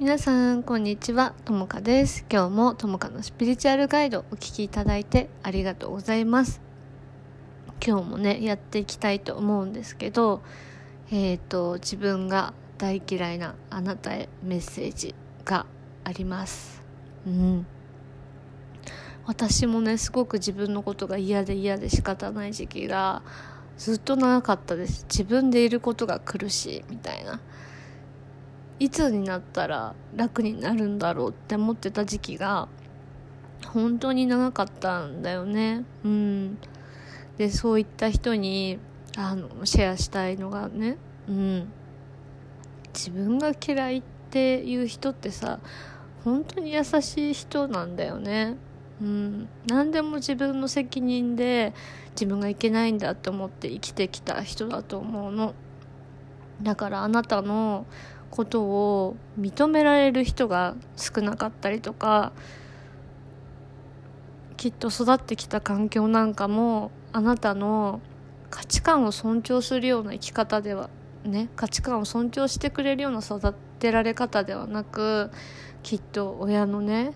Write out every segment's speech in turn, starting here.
皆さんこんにちは。ともかです。今日もともかのスピリチュアルガイドお聞きいただいてありがとうございます。今日もねやっていきたいと思うんですけどえっ、ー、と自分が大嫌いなあなたへメッセージがあります。うん。私もねすごく自分のことが嫌で嫌で仕方ない時期がずっと長かったです。自分でいることが苦しいみたいな。いつになったら楽になるんだろうって思ってた時期が本当に長かったんだよね。うん。でそういった人にあのシェアしたいのがね。うん。自分が嫌いっていう人ってさ本当に優しい人なんだよね。うん、何でも自分の責任で自分がいけないんだって思って生きてきた人だと思うの。だからあなたのことを認められる人が少なかったりとかきっと育ってきた環境なんかもあなたの価値観を尊重するような生き方ではね価値観を尊重してくれるような育てられ方ではなくきっと親のね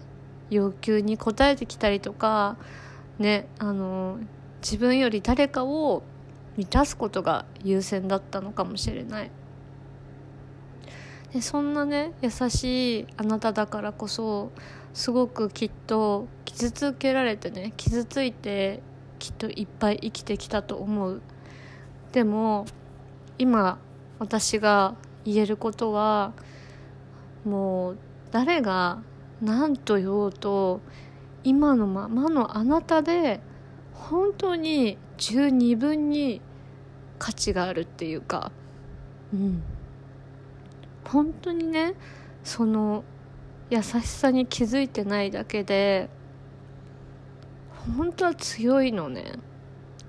要求に応えてきたりとかねあの自分より誰かを満たすことが優先だったのかもしれない。でそんなね優しいあなただからこそすごくきっと傷つけられてね傷ついてきっといっぱい生きてきたと思う。でも今私が言えることはもう誰が何と言おうと今のままのあなたで本当に十二分に価値があるっていうか。うん。本当にねその優しさに気づいてないだけで本当は強いのね。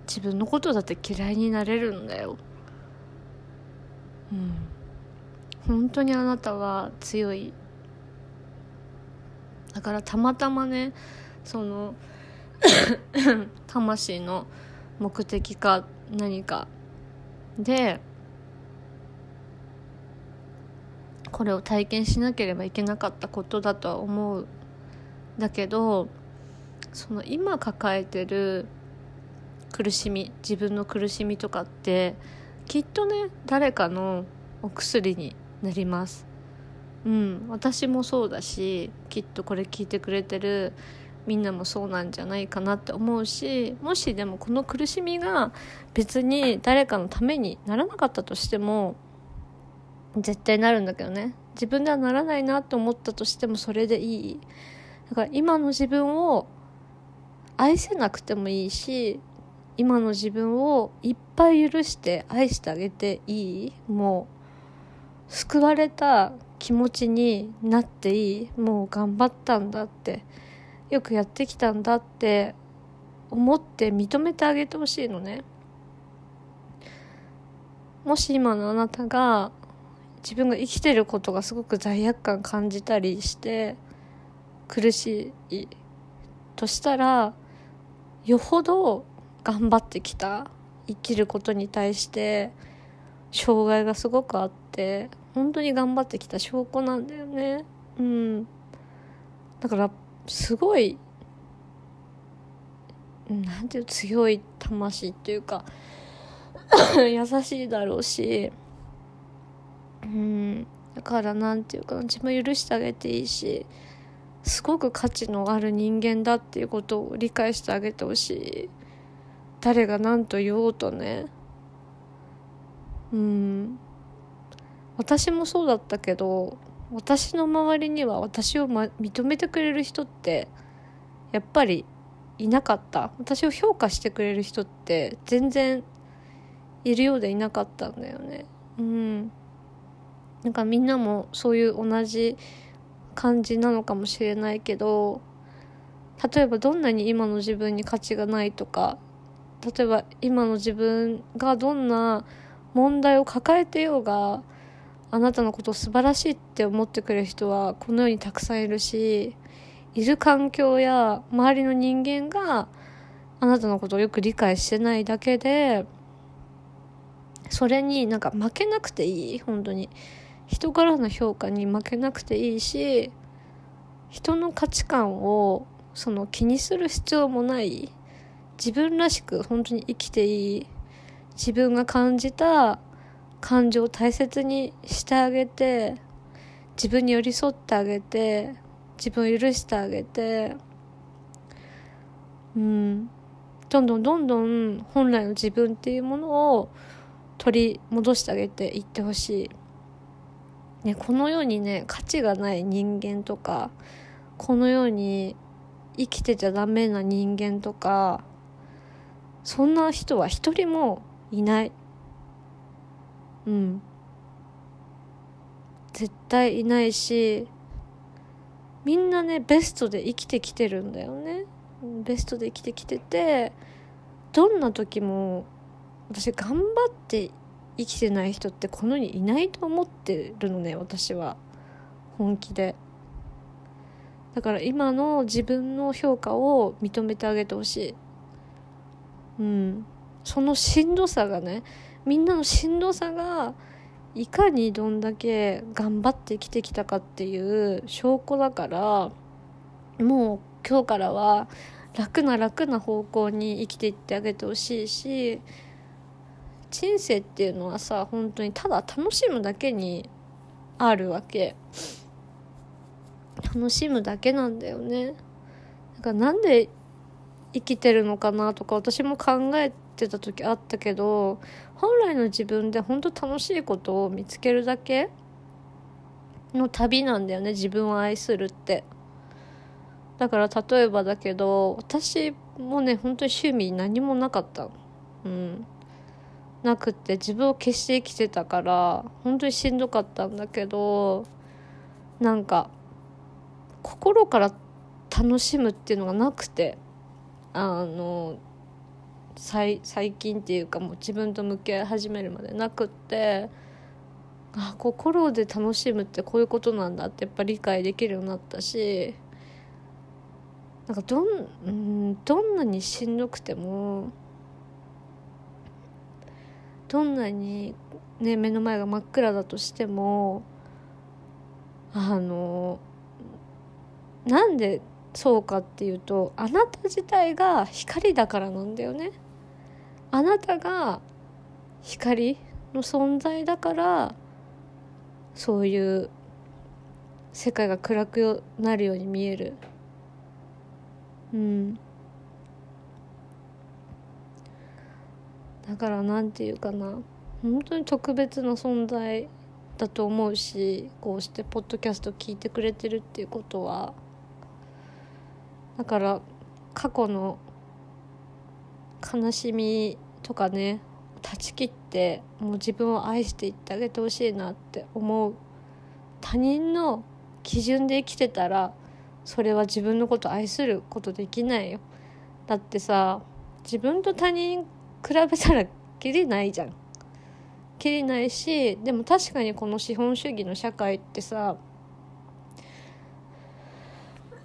自分のことだって嫌いになれるんだよ。うん。本当にあなたは強い。だからたまたまねその 魂の目的か何かでこれを体験しなければいけなかったことだとは思うだけどその今抱えてる苦しみ自分の苦しみとかってきっとね誰かのお薬になります。うん私もそうだしきっとこれ聞いてくれてるみんなもそうなんじゃないかなって思うしもしでもこの苦しみが別に誰かのためにならなかったとしても絶対なるんだけどね。自分ではならないなと思ったとしてもそれでいい。だから今の自分を愛せなくてもいいし今の自分をいっぱい許して愛してあげていい。もう救われた気持ちになっていい。もう頑張ったんだってよくやってきたんだって思って認めてあげてほしいのね。もし今のあなたが自分が生きてることがすごく罪悪感感じたりして苦しいとしたらよほど頑張ってきた生きることに対して障害がすごくあって本当に頑張ってきた証拠なんだよね。うん。だからすごいなんていう強い魂っていうか 優しいだろうしうん。だからなんていうか自分許してあげていいしすごく価値のある人間だっていうことを理解してあげてほしい。誰が何と言おうとね。うん。私もそうだったけど私の周りには私を、ま、認めてくれる人ってやっぱりいなかった。私を評価してくれる人って全然いるようでいなかったんだよね。うん。なんかみんなもそういう同じ感じなのかもしれないけど例えばどんなに今の自分に価値がないとか例えば今の自分がどんな問題を抱えてようがあなたのことを素晴らしいって思ってくれる人はこの世にたくさんいるしいる環境や周りの人間があなたのことをよく理解してないだけでそれになんか負けなくていい本当に。人からの評価に負けなくていいし人の価値観をその気にする必要もない自分らしく本当に生きていい自分が感じた感情を大切にしてあげて自分に寄り添ってあげて自分を許してあげてうんどんどんどんどん本来の自分っていうものを取り戻してあげていってほしい、ね、この世にね価値がない人間とかこの世に生きてちゃダメな人間とかそんな人は一人もいない。うん。絶対いないしみんなねベストで生きてきてるんだよね。ベストで生きてきててどんな時も私頑張って生きてない人ってこの世にいないと思ってるのね私は。本気で。だから今の自分の評価を認めてあげてほしい。うん。そのしんどさがねみんなのしんどさがいかにどんだけ頑張って生きてきたかっていう証拠だからもう今日からは楽な楽な方向に生きていってあげてほしいし人生っていうのはさ本当にただ楽しむだけにあるわけ。楽しむだけなんだよね。だからなんで生きてるのかなとか私も考えてた時あったけど本来の自分で本当楽しいことを見つけるだけの旅なんだよね自分を愛するって。だから例えばだけど私もね本当に趣味何もなかったうん。なくて自分を消して生きてたから本当にしんどかったんだけどなんか心から楽しむっていうのがなくてあの最最近っていうかもう自分と向き合い始めるまでなくってあ心で楽しむってこういうことなんだってやっぱ理解できるようになったしなんかどん,、ん、どんなにしんどくてもどんなに、ね、目の前が真っ暗だとしてもあのなんでそうかっていうとあなた自体が光だからなんだよね。あなたが光の存在だからそういう世界が暗くなるように見えるうんだからなんていうかな。本当に特別な存在だと思うしこうしてポッドキャスト聞いてくれてるっていうことは。だから過去の悲しみとかね断ち切ってもう自分を愛していってあげてほしいなって思う。他人の基準で生きてたらそれは自分のこと愛することできないよ。だってさ自分と他人比べたらきりないじゃん。きりないしでも確かにこの資本主義の社会ってさ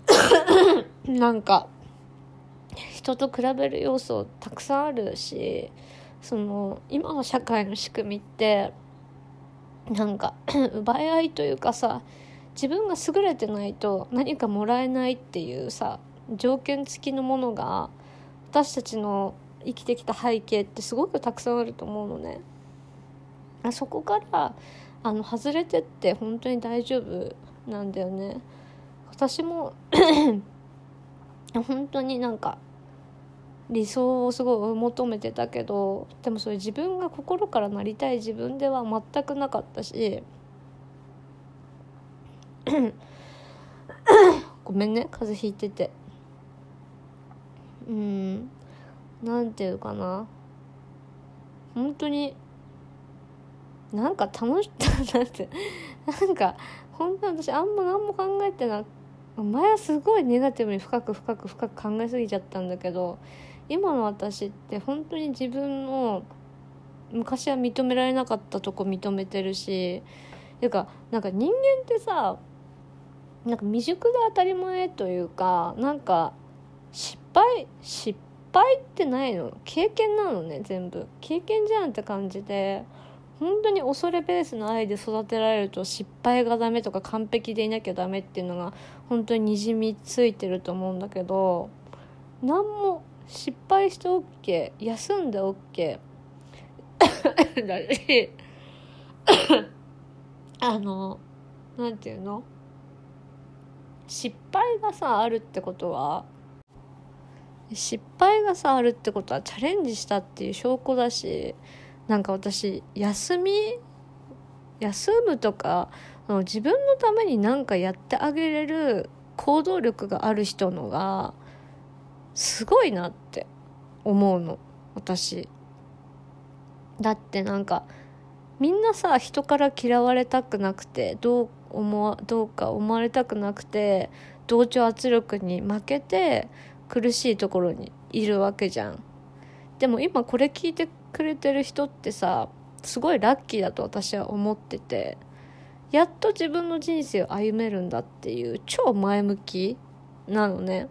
なんか人と比べる要素たくさんあるしその今の社会の仕組みってなんか 奪い合いというかさ自分が優れてないと何かもらえないっていうさ条件付きのものが私たちの生きてきた背景ってすごくたくさんあると思うのね。あそこからあの外れてって本当に大丈夫なんだよね。私も 本当になんか理想をすごい追い求めてたけどでもそれ自分が心からなりたい自分では全くなかったし ごめんね風邪ひいててうんなんていうかな。本当になんか楽しった なってなんか本当に私あんま何も考えてな前はすごいネガティブに深く深く深く考えすぎちゃったんだけど今の私って本当に自分の昔は認められなかったとこ認めてるしていうかなんか人間ってさなんか未熟が当たり前というかなんか失敗失敗敗ってないの？経験なのね全部。経験じゃんって感じで。本当に恐れベースの愛で育てられると失敗がダメとか完璧でいなきゃダメっていうのが本当ににじみついてると思うんだけど何も失敗して OK 休んで OK だしあのなんていうの？失敗がさあるってことは失敗がさあるってことはチャレンジしたっていう証拠だしなんか私休み休むとか自分のために何かやってあげれる行動力がある人のがすごいなって思うの私。だってなんかみんなさ人から嫌われたくなくてどう思どうか思われたくなくて同調圧力に負けて苦しいところにいるわけじゃん。でも今これ聞いてくれてる人ってさすごいラッキーだと私は思っててやっと自分の人生を歩めるんだっていう超前向きなのね。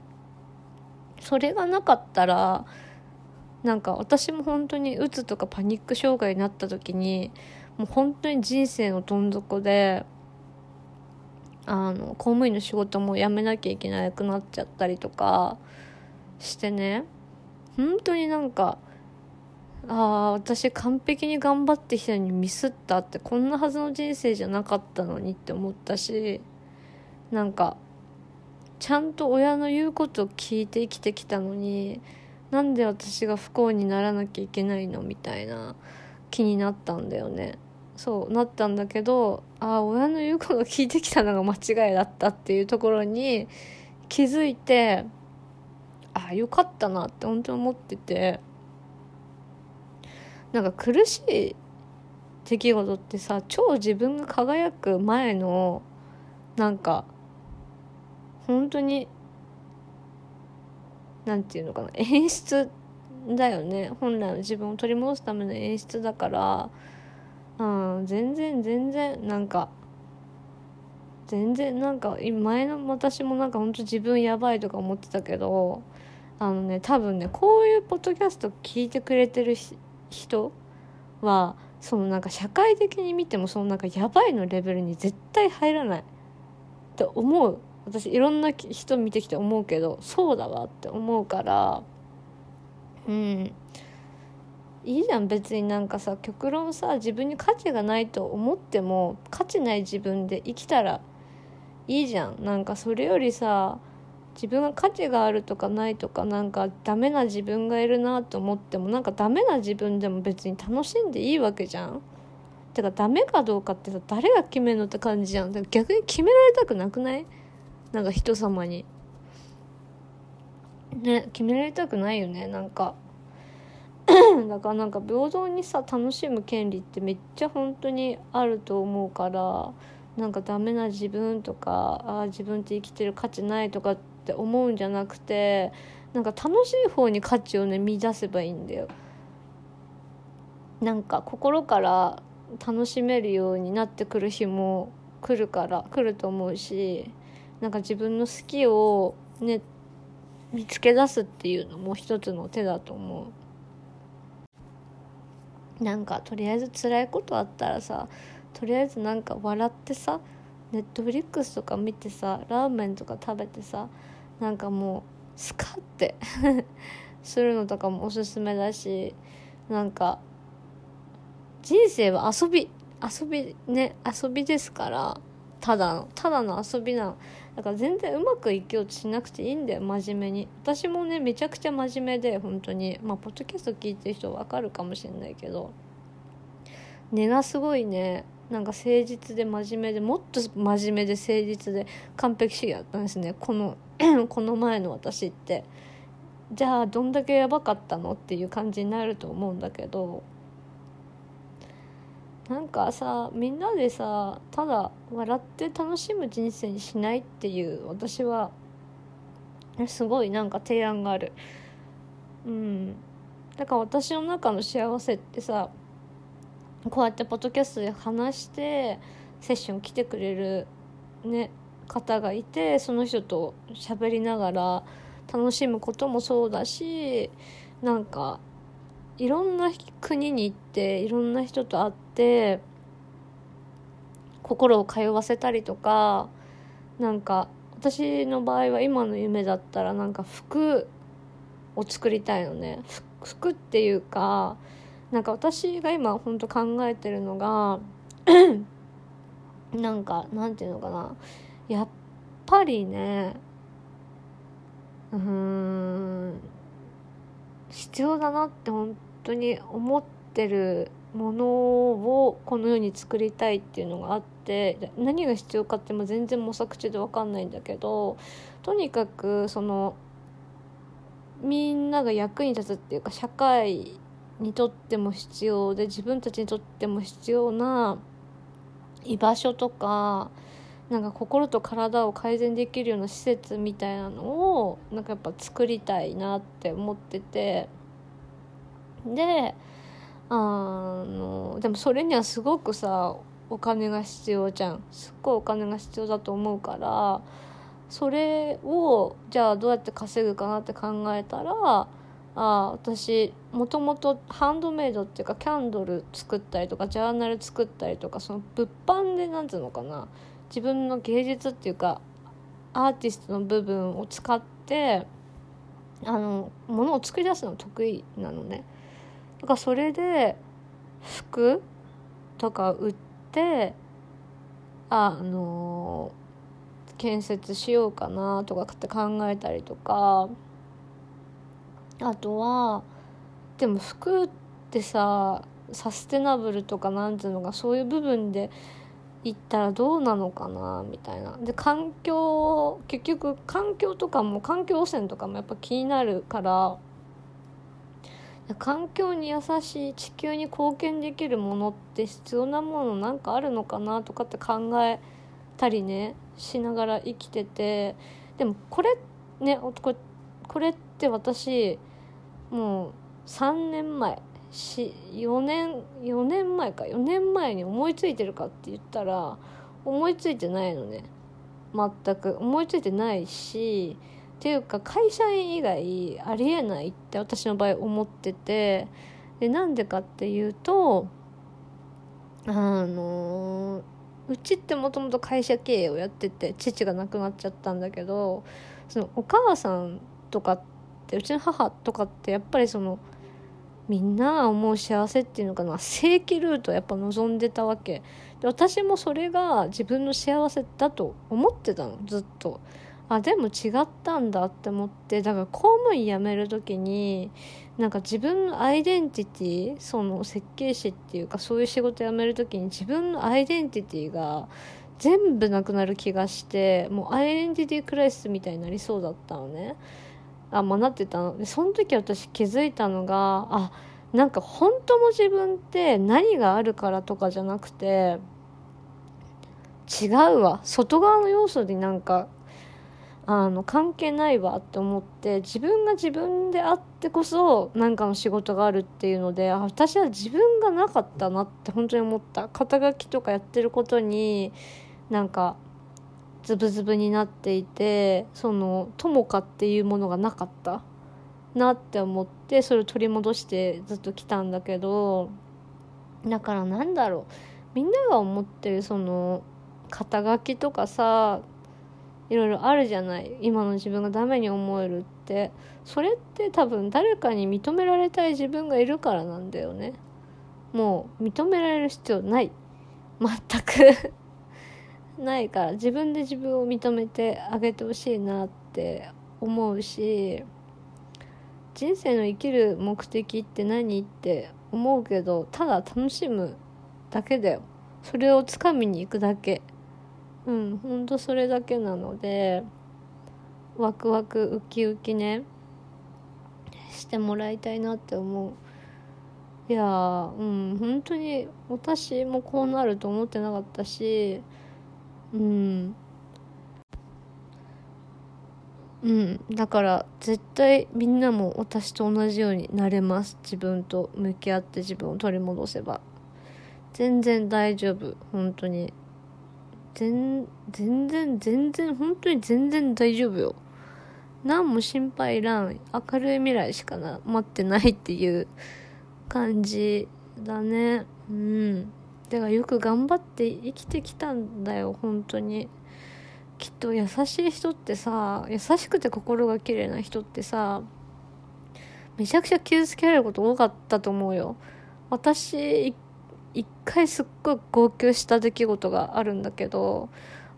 それがなかったらなんか私も本当にうつとかパニック障害になった時にもう本当に人生のどん底であの公務員の仕事も辞めなきゃいけなくなっちゃったりとかしてね。本当になんかああ私完璧に頑張ってきたのにミスったってこんなはずの人生じゃなかったのにって思ったしなんかちゃんと親の言うことを聞いて生きてきたのになんで私が不幸にならなきゃいけないのみたいな気になったんだよね。そうなったんだけどああ親の言うことを聞いてきたのが間違いだったっていうところに気づいてああよかったなって本当に思ってて。なんか苦しい出来事ってさ超自分が輝く前のなんか本当に何て言うのかな演出だよね。本来の自分を取り戻すための演出だからうん全然全然なんか全然なんか前の私もなんか本当自分やばいとか思ってたけどあのね多分ねこういうポッドキャスト聞いてくれてる人はそのなんか社会的に見てもそのなんかやばいのレベルに絶対入らない。って思う。私いろんな人見てきて思うけどそうだわって思うからうん。いいじゃん別になんかさ極論さ自分に価値がないと思っても価値ない自分で生きたらいいじゃん。なんかそれよりさ自分が価値があるとかないとかなんかダメな自分がいるなと思ってもなんかダメな自分でも別に楽しんでいいわけじゃん。てかダメかどうかってさ誰が決めるのって感じじゃん。だから逆に決められたくなくない？なんか人様に。ね決められたくないよね。なんか だからなんか平等にさ楽しむ権利ってめっちゃ本当にあると思うからなんかダメな自分とかあ自分って生きてる価値ないとかって思うんじゃなくてなんか楽しい方に価値をね見出せばいいんだよ。なんか心から楽しめるようになってくる日も来るから来ると思うしなんか自分の好きをね見つけ出すっていうのも一つの手だと思う。なんかとりあえず辛いことあったらさとりあえずなんか笑ってさネットフリックスとか見てさラーメンとか食べてさなんかもうスカッて するのとかもおすすめだしなんか人生は遊び遊びね遊びですからただのただの遊びなの。だから全然うまくいきようとしなくていいんだよ真面目に。私もねめちゃくちゃ真面目で本当に。まあポッドキャスト聞いてる人わかるかもしれないけど。根がすごいね。なんか誠実で真面目でもっと真面目で誠実で完璧主義だったんですね。この この前の私って。じゃあどんだけやばかったの？っていう感じになると思うんだけど。なんかさみんなでさただ笑って楽しむ人生にしないっていう私はすごいなんか提案がある。うん。だから私の中の幸せってさこうやってポッドキャストで話してセッション来てくれるね方がいてその人と喋りながら楽しむこともそうだしなんかいろんな国に行っていろんな人と会って心を通わせたりとかなんか私の場合は今の夢だったらなんか服を作りたいのね。服っていうかなんか私が今本当考えてるのが なんかなんていうのかな。やっぱりねうん必要だなって本当に思ってるものをこの世に作りたいっていうのがあって何が必要かって全然模索中で分かんないんだけどとにかくそのみんなが役に立つっていうか社会にとっても必要で自分たちにとっても必要な居場所とかなんか心と体を改善できるような施設みたいなのをなんかやっぱ作りたいなって思ってて。であのでもそれにはすごくさお金が必要じゃん。すっごいお金が必要だと思うからそれをじゃあどうやって稼ぐかなって考えたらあ私もともとハンドメイドっていうかキャンドル作ったりとかジャーナル作ったりとかその物販で何ていうのかな。自分の芸術っていうかアーティストの部分を使ってあの物を作り出すの得意なのね。だからそれで服とか売ってあの建設しようかなとかって考えたりとか。あとはでも服ってさサステナブルとかなんていうのがそういう部分で言ったらどうなのかなみたいな。で環境結局環境とかも環境汚染とかもやっぱ気になるから。環境に優しい地球に貢献できるものって必要なものなんかあるのかなとかって考えたりねしながら生きてて。でもこれねこれこれって私もう3年前し4年4年前か4年前に思いついてるかって言ったら思いついてないのね。全く。思いついてないしっていうか会社員以外ありえないって私の場合思っててでなんでかっていうとあのうちってもともと会社経営をやってて父が亡くなっちゃったんだけどそのお母さんとかってうちの母とかってやっぱりそのみんな思う幸せっていうのかな正規ルートやっぱ望んでたわけ。で私もそれが自分の幸せだと思ってたのずっと。あでも違ったんだって思って。だから公務員辞める時になんか自分のアイデンティティその設計士っていうかそういう仕事辞める時に自分のアイデンティティが全部なくなる気がしてもうアイデンティティクライシスみたいになりそうだったのね。あまあなってたの。でその時私気づいたのがあなんか本当の自分って何があるからとかじゃなくて違うわ。外側の要素になんかあの関係ないわって思って自分が自分であってこそ何かの仕事があるっていうので私は自分がなかったなって本当に思った。肩書きとかやってることになんかズブズブになっていてその友果っていうものがなかったなって思ってそれを取り戻してずっと来たんだけどだからなんだろうみんなが思ってるその肩書きとかさいろいろあるじゃない今の自分がダメに思えるって。それって多分誰かに認められたい自分がいるからなんだよね。もう認められる必要ない。全く。ないから自分で自分を認めてあげてほしいなって思うし人生の生きる目的って何って思うけどただ楽しむだけだよ。それをつかみに行くだけ。うんほんとそれだけなのでワクワクウキウキねしてもらいたいなって思う。いやうん本当に私もこうなると思ってなかったしうん。うん。だから絶対みんなも私と同じようになれます。自分と向き合って自分を取り戻せば。全然大丈夫。本当に。全全然全然本当に全然大丈夫よ。何も心配いらん。明るい未来しかな待ってないっていう感じだね。うん。だからよく頑張って生きてきたんだよ本当に。きっと優しい人ってさ優しくて心が綺麗な人ってさめちゃくちゃ傷つけられること多かったと思うよ。私一回すっごい号泣した出来事があるんだけど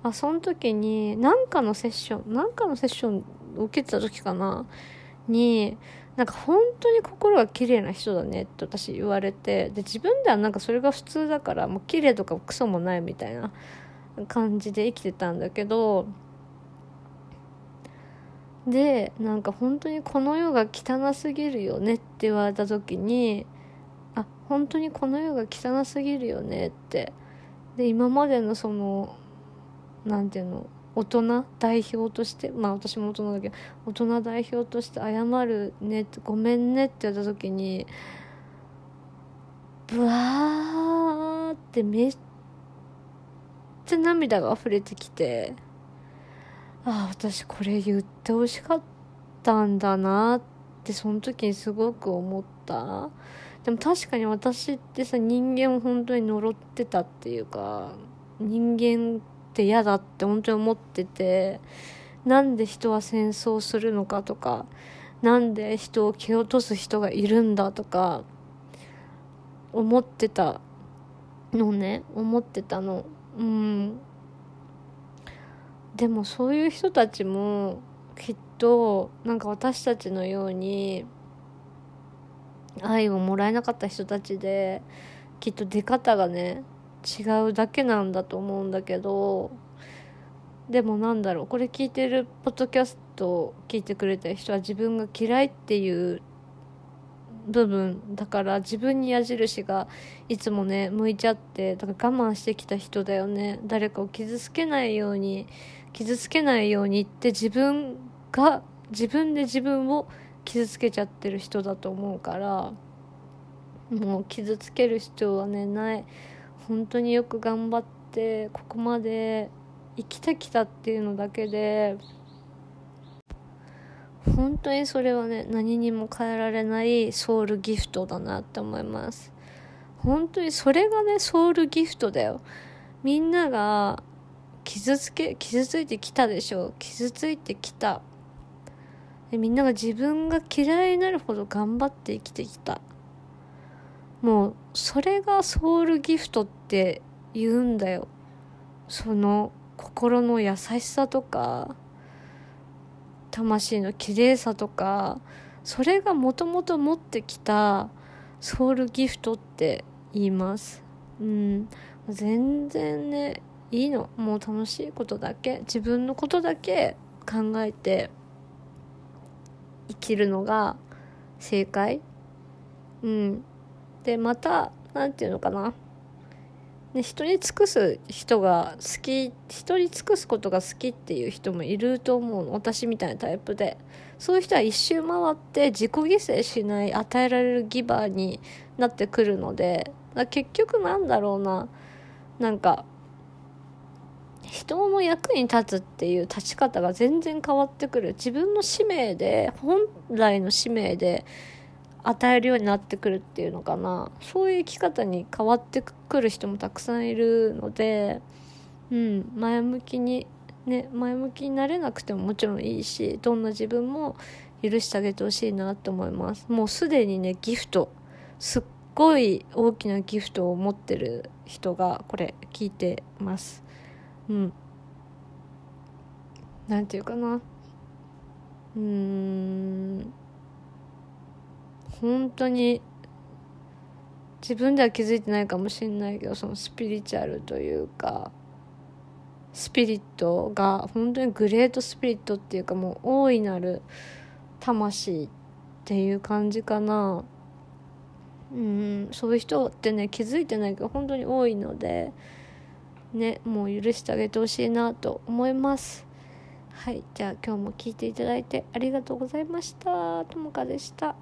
あその時に何かのセッション何かのセッション受けてた時かな？になんか本当に心が綺麗な人だねって私言われてで自分ではなんかそれが普通だからもう綺麗とかクソもないみたいな感じで生きてたんだけどでなんか本当にこの世が汚すぎるよねって言われた時にあ本当にこの世が汚すぎるよねって。で今までのその何て言うの大人代表としてまあ私も大人だけど大人代表として謝るねごめんねって言った時にブワーってめっちゃ涙が溢れてきてああ私これ言ってほしかったんだなってその時にすごく思った。でも確かに私ってさ人間を本当に呪ってたっていうか人間て嫌だって本当に思っててなんで人は戦争するのかとかなんで人を蹴落とす人がいるんだとか思ってたのね思ってたの。うん。でもそういう人たちもきっとなんか私たちのように愛をもらえなかった人たちできっと出方がね違うだけなんだと思うんだけどでもなんだろうこれ聞いてるポッドキャストを聞いてくれた人は自分が嫌いっていう部分だから自分に矢印がいつもね向いちゃってだから我慢してきた人だよね。誰かを傷つけないように傷つけないようにって自分が自分で自分を傷つけちゃってる人だと思うからもう傷つける必要はねない。本当によく頑張ってここまで生きてきたっていうのだけで本当にそれはね何にも変えられないソウルギフトだなって思います。本当にそれがねソウルギフトだよ。みんなが傷つけ傷ついてきたでしょ傷ついてきた。でみんなが自分が嫌いになるほど頑張って生きてきた。もうそれがソウルギフトってって言うんだよ。その心の優しさとか魂の綺麗さとかそれがもともと持ってきたソウルギフトって言います。うん。全然ねいいの。もう楽しいことだけ。自分のことだけ考えて生きるのが正解。うん。でまた何て言うのかな。ね、人に尽くす人が好き人に尽くすことが好きっていう人もいると思うの。私みたいなタイプで。そういう人は一周回って自己犠牲しない与えられるギバーになってくるので。結局なんだろうな。なんか人の役に立つっていう立ち方が全然変わってくる。自分の使命で本来の使命で与えるようになってくるっていうのかな。そういう生き方に変わってくる人もたくさんいるので、うん、前向きにね前向きになれなくてももちろんいいしどんな自分も許してあげてほしいなって思います。もうすでにねギフトすっごい大きなギフトを持ってる人がこれ聞いてます。うん。なんていうかな。うーん。本当に自分では気づいてないかもしれないけどそのスピリチュアルというかスピリットが本当にグレートスピリットっていうかもう大いなる魂っていう感じかな。うんそういう人ってね気づいてないけど本当に多いのでねもう許してあげてほしいなと思います。はいじゃあ今日も聞いていただいてありがとうございました。ともかでした。